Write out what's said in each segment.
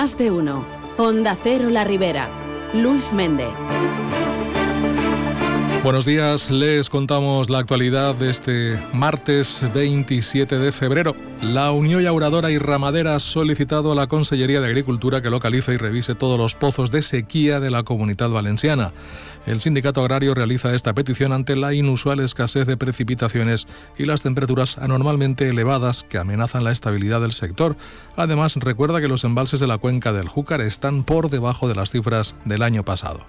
Más de uno. Onda Cero La Ribera. Luis Méndez. Buenos días, les contamos la actualidad de este martes 27 de febrero. La Unión Yauradora y Ramadera ha solicitado a la Consellería de Agricultura que localice y revise todos los pozos de sequía de la comunidad valenciana. El sindicato agrario realiza esta petición ante la inusual escasez de precipitaciones y las temperaturas anormalmente elevadas que amenazan la estabilidad del sector. Además, recuerda que los embalses de la cuenca del Júcar están por debajo de las cifras del año pasado.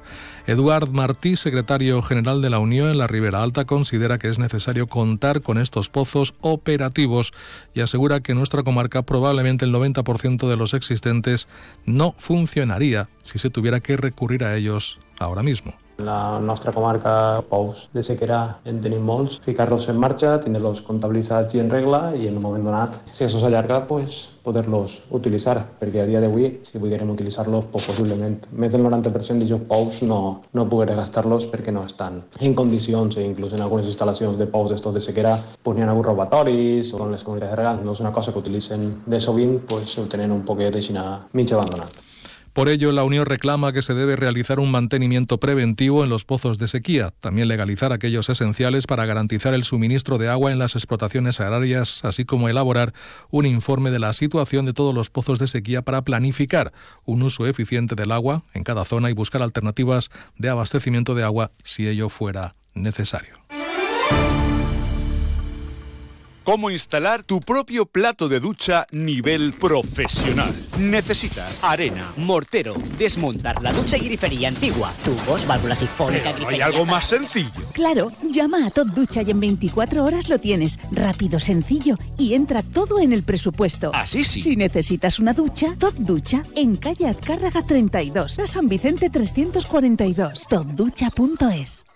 Eduard Martí, secretario general de la Unión en la Ribera Alta, considera que es necesario contar con estos pozos operativos y asegura que nuestra comarca probablemente el 90% de los existentes no funcionaría si se tuviera que recurrir a ellos ahora mismo. La nostra comarca, pous de sequera en tenim molts. Ficar-los en marxa, tindre-los comptabilitzats i en regla i en un moment donat, si això s'allarga, pues, poder-los utilitzar, perquè a dia d'avui, si volguérem utilitzar-los, pues, possiblement més del 90% d'aquests pous no, no poder gastar-los perquè no estan en condicions, e inclús en algunes instal·lacions de pous d'estos de sequera, pues, n'hi ha hagut robatoris, o en les comunitats de regals no és una cosa que utilitzen de sovint, pues, ho tenen un poquet així mig abandonat. Por ello, la Unión reclama que se debe realizar un mantenimiento preventivo en los pozos de sequía, también legalizar aquellos esenciales para garantizar el suministro de agua en las explotaciones agrarias, así como elaborar un informe de la situación de todos los pozos de sequía para planificar un uso eficiente del agua en cada zona y buscar alternativas de abastecimiento de agua si ello fuera necesario cómo instalar tu propio plato de ducha nivel profesional. Necesitas arena, mortero, desmontar la ducha y grifería antigua, tubos, válvulas sifónicas, Pero hay algo más sencillo. Claro, llama a Top Ducha y en 24 horas lo tienes. Rápido, sencillo y entra todo en el presupuesto. Así sí. Si necesitas una ducha, Top Ducha en calle Azcárraga 32, a San Vicente 342. topducha.es.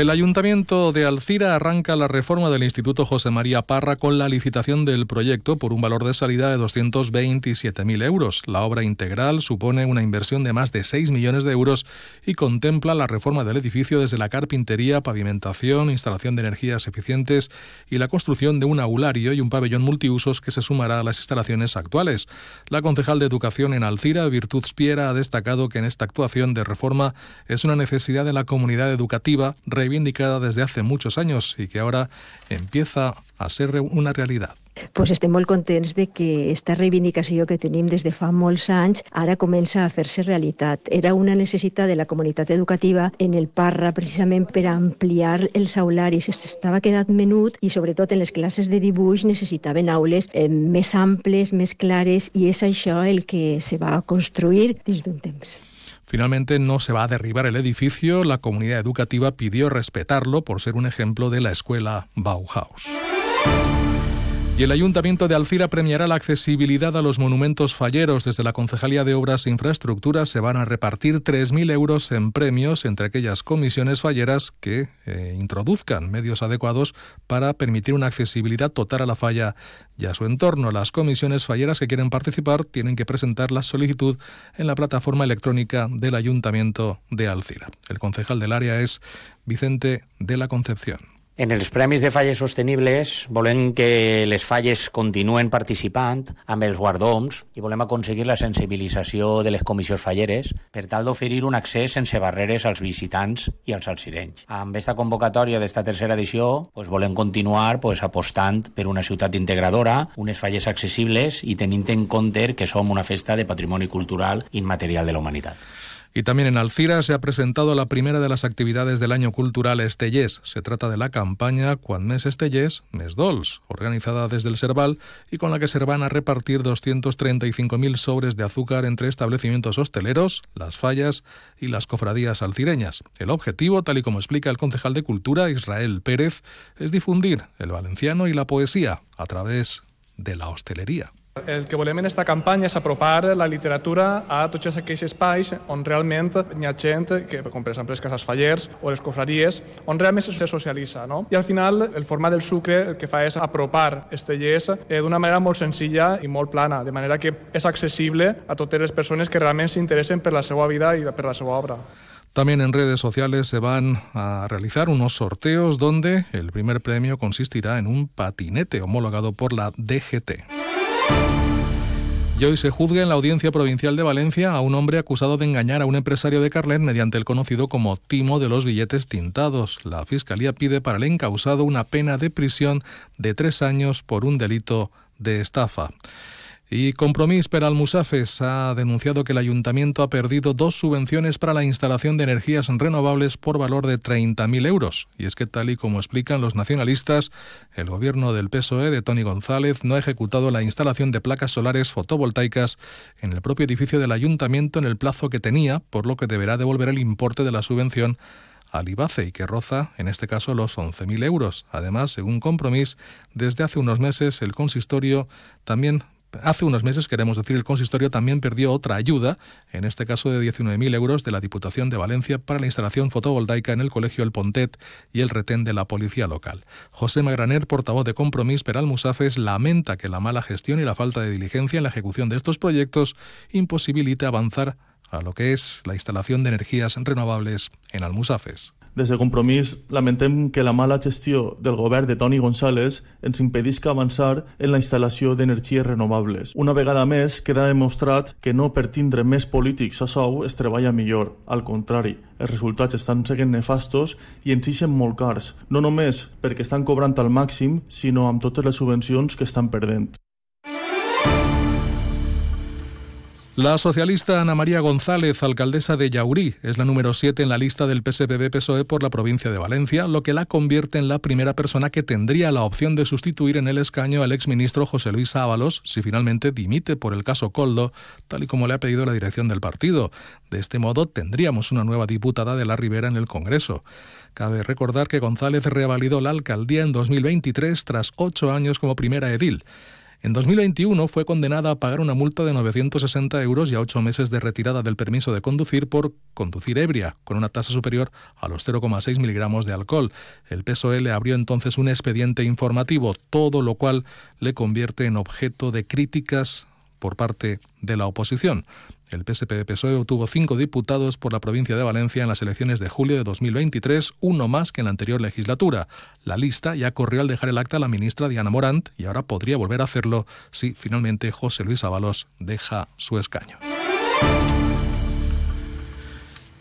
El Ayuntamiento de Alcira arranca la reforma del Instituto José María Parra con la licitación del proyecto por un valor de salida de 227.000 euros. La obra integral supone una inversión de más de 6 millones de euros y contempla la reforma del edificio desde la carpintería, pavimentación, instalación de energías eficientes y la construcción de un aulario y un pabellón multiusos que se sumará a las instalaciones actuales. La concejal de Educación en Alcira, Virtud Spiera, ha destacado que en esta actuación de reforma es una necesidad de la comunidad educativa reivindicada desde hace muchos años y que ahora empieza a ser una realidad. pues estem molt contents de que esta reivindicació que tenim des de fa molts anys ara comença a fer-se realitat. Era una necessitat de la comunitat educativa en el Parra precisament per ampliar els aularis. Estava quedat menut i sobretot en les classes de dibuix necessitaven aules eh, més amples, més clares i és això el que se va construir dins d'un temps. Finalmente no se va a derribar el edificio, la comunidad educativa pidió respetarlo por ser un ejemplo de la escuela Bauhaus. Y el Ayuntamiento de Alcira premiará la accesibilidad a los monumentos falleros. Desde la Concejalía de Obras e Infraestructuras se van a repartir 3.000 euros en premios entre aquellas comisiones falleras que eh, introduzcan medios adecuados para permitir una accesibilidad total a la falla y a su entorno. Las comisiones falleras que quieren participar tienen que presentar la solicitud en la plataforma electrónica del Ayuntamiento de Alcira. El concejal del área es Vicente de la Concepción. En els Premis de Falles Sostenibles volem que les falles continuen participant amb els guardons i volem aconseguir la sensibilització de les comissions falleres per tal d'oferir un accés sense barreres als visitants i als alcirenys. Amb aquesta convocatòria d'esta tercera edició pues, volem continuar pues, apostant per una ciutat integradora, unes falles accessibles i tenint en compte que som una festa de patrimoni cultural immaterial de la humanitat. Y también en Alcira se ha presentado la primera de las actividades del año cultural Estellés. Se trata de la campaña Quan mes Estellés, mes Dols, organizada desde el Serval y con la que se van a repartir 235.000 sobres de azúcar entre establecimientos hosteleros, las fallas y las cofradías alcireñas. El objetivo, tal y como explica el concejal de Cultura, Israel Pérez, es difundir el valenciano y la poesía a través de la hostelería. El que volem en esta campanya és apropar la literatura a tots aquells espais on realment hi ha gent, que, com per exemple les cases fallers o les cofraries, on realment se socialitza. No? I al final el format del sucre el que fa és apropar eh, d'una manera molt senzilla i molt plana, de manera que és accessible a totes les persones que realment s'interessen per la seva vida i per la seva obra. También en redes sociales se van a realizar unos sorteos donde el primer premio consistirá en un patinete homologado por la DGT. Y hoy se juzga en la Audiencia Provincial de Valencia a un hombre acusado de engañar a un empresario de Carlet mediante el conocido como timo de los billetes tintados. La Fiscalía pide para el encausado una pena de prisión de tres años por un delito de estafa. Y Compromís per Almusafes ha denunciado que el ayuntamiento ha perdido dos subvenciones para la instalación de energías renovables por valor de 30.000 euros. Y es que tal y como explican los nacionalistas, el gobierno del PSOE de Tony González no ha ejecutado la instalación de placas solares fotovoltaicas en el propio edificio del ayuntamiento en el plazo que tenía, por lo que deberá devolver el importe de la subvención al IBACE y que roza, en este caso, los 11.000 euros. Además, según Compromís, desde hace unos meses el consistorio también Hace unos meses, queremos decir, el consistorio también perdió otra ayuda, en este caso de 19.000 euros de la Diputación de Valencia para la instalación fotovoltaica en el Colegio El Pontet y el retén de la Policía Local. José Magraner, portavoz de Compromís Peral Musafes, lamenta que la mala gestión y la falta de diligencia en la ejecución de estos proyectos imposibilite avanzar a lo que es la instalación de energías renovables en Almusafes. Des de Compromís lamentem que la mala gestió del govern de Toni González ens impedisca avançar en la instal·lació d'energies renovables. Una vegada més queda demostrat que no per tindre més polítics a sou es treballa millor. Al contrari, els resultats estan seguint nefastos i ens ixen molt cars, no només perquè estan cobrant al màxim, sinó amb totes les subvencions que estan perdent. La socialista Ana María González, alcaldesa de Yaurí, es la número 7 en la lista del PSPB-PSOE por la provincia de Valencia, lo que la convierte en la primera persona que tendría la opción de sustituir en el escaño al exministro José Luis Ábalos si finalmente dimite por el caso Coldo, tal y como le ha pedido la dirección del partido. De este modo, tendríamos una nueva diputada de la Ribera en el Congreso. Cabe recordar que González revalidó la alcaldía en 2023 tras ocho años como primera edil. En 2021 fue condenada a pagar una multa de 960 euros y a ocho meses de retirada del permiso de conducir por conducir ebria, con una tasa superior a los 0,6 miligramos de alcohol. El PSOE le abrió entonces un expediente informativo, todo lo cual le convierte en objeto de críticas por parte de la oposición. El PSP-PSOE obtuvo cinco diputados por la provincia de Valencia en las elecciones de julio de 2023, uno más que en la anterior legislatura. La lista ya corrió al dejar el acta la ministra Diana Morant y ahora podría volver a hacerlo si finalmente José Luis Ábalos deja su escaño.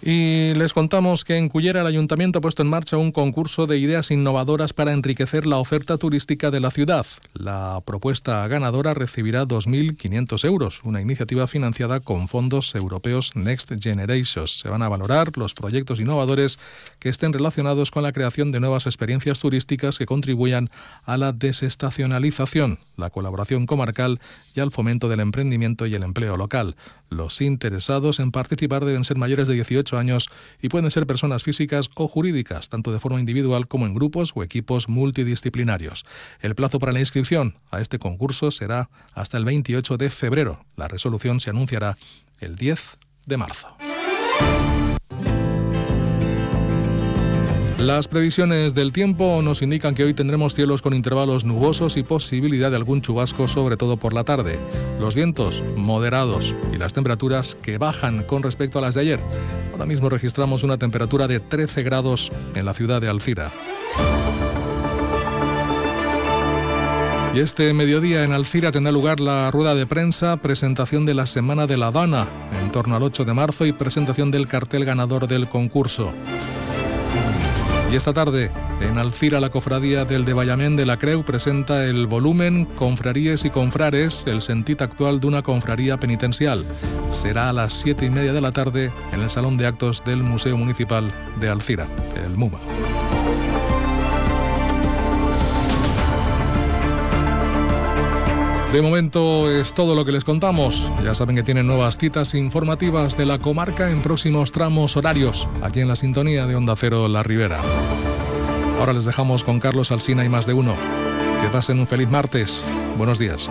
Y les contamos que en Cullera el ayuntamiento ha puesto en marcha un concurso de ideas innovadoras para enriquecer la oferta turística de la ciudad. La propuesta ganadora recibirá 2.500 euros, una iniciativa financiada con fondos europeos Next Generations. Se van a valorar los proyectos innovadores que estén relacionados con la creación de nuevas experiencias turísticas que contribuyan a la desestacionalización, la colaboración comarcal y al fomento del emprendimiento y el empleo local. Los interesados en participar deben ser mayores de 18 años y pueden ser personas físicas o jurídicas, tanto de forma individual como en grupos o equipos multidisciplinarios. El plazo para la inscripción a este concurso será hasta el 28 de febrero. La resolución se anunciará el 10 de marzo. Las previsiones del tiempo nos indican que hoy tendremos cielos con intervalos nubosos y posibilidad de algún chubasco, sobre todo por la tarde. Los vientos moderados y las temperaturas que bajan con respecto a las de ayer. Ahora mismo registramos una temperatura de 13 grados en la ciudad de Alcira. Y este mediodía en Alcira tendrá lugar la rueda de prensa, presentación de la Semana de la Dana en torno al 8 de marzo y presentación del cartel ganador del concurso. Y esta tarde, en Alcira, la cofradía del Devallamén de la Creu presenta el volumen Confraríes y Confrares, el sentido actual de una confraría penitencial. Será a las siete y media de la tarde en el Salón de Actos del Museo Municipal de Alcira, el MUMA. De momento es todo lo que les contamos. Ya saben que tienen nuevas citas informativas de la comarca en próximos tramos horarios, aquí en la sintonía de Onda Cero La Ribera. Ahora les dejamos con Carlos Alsina y más de uno. Que pasen un feliz martes. Buenos días.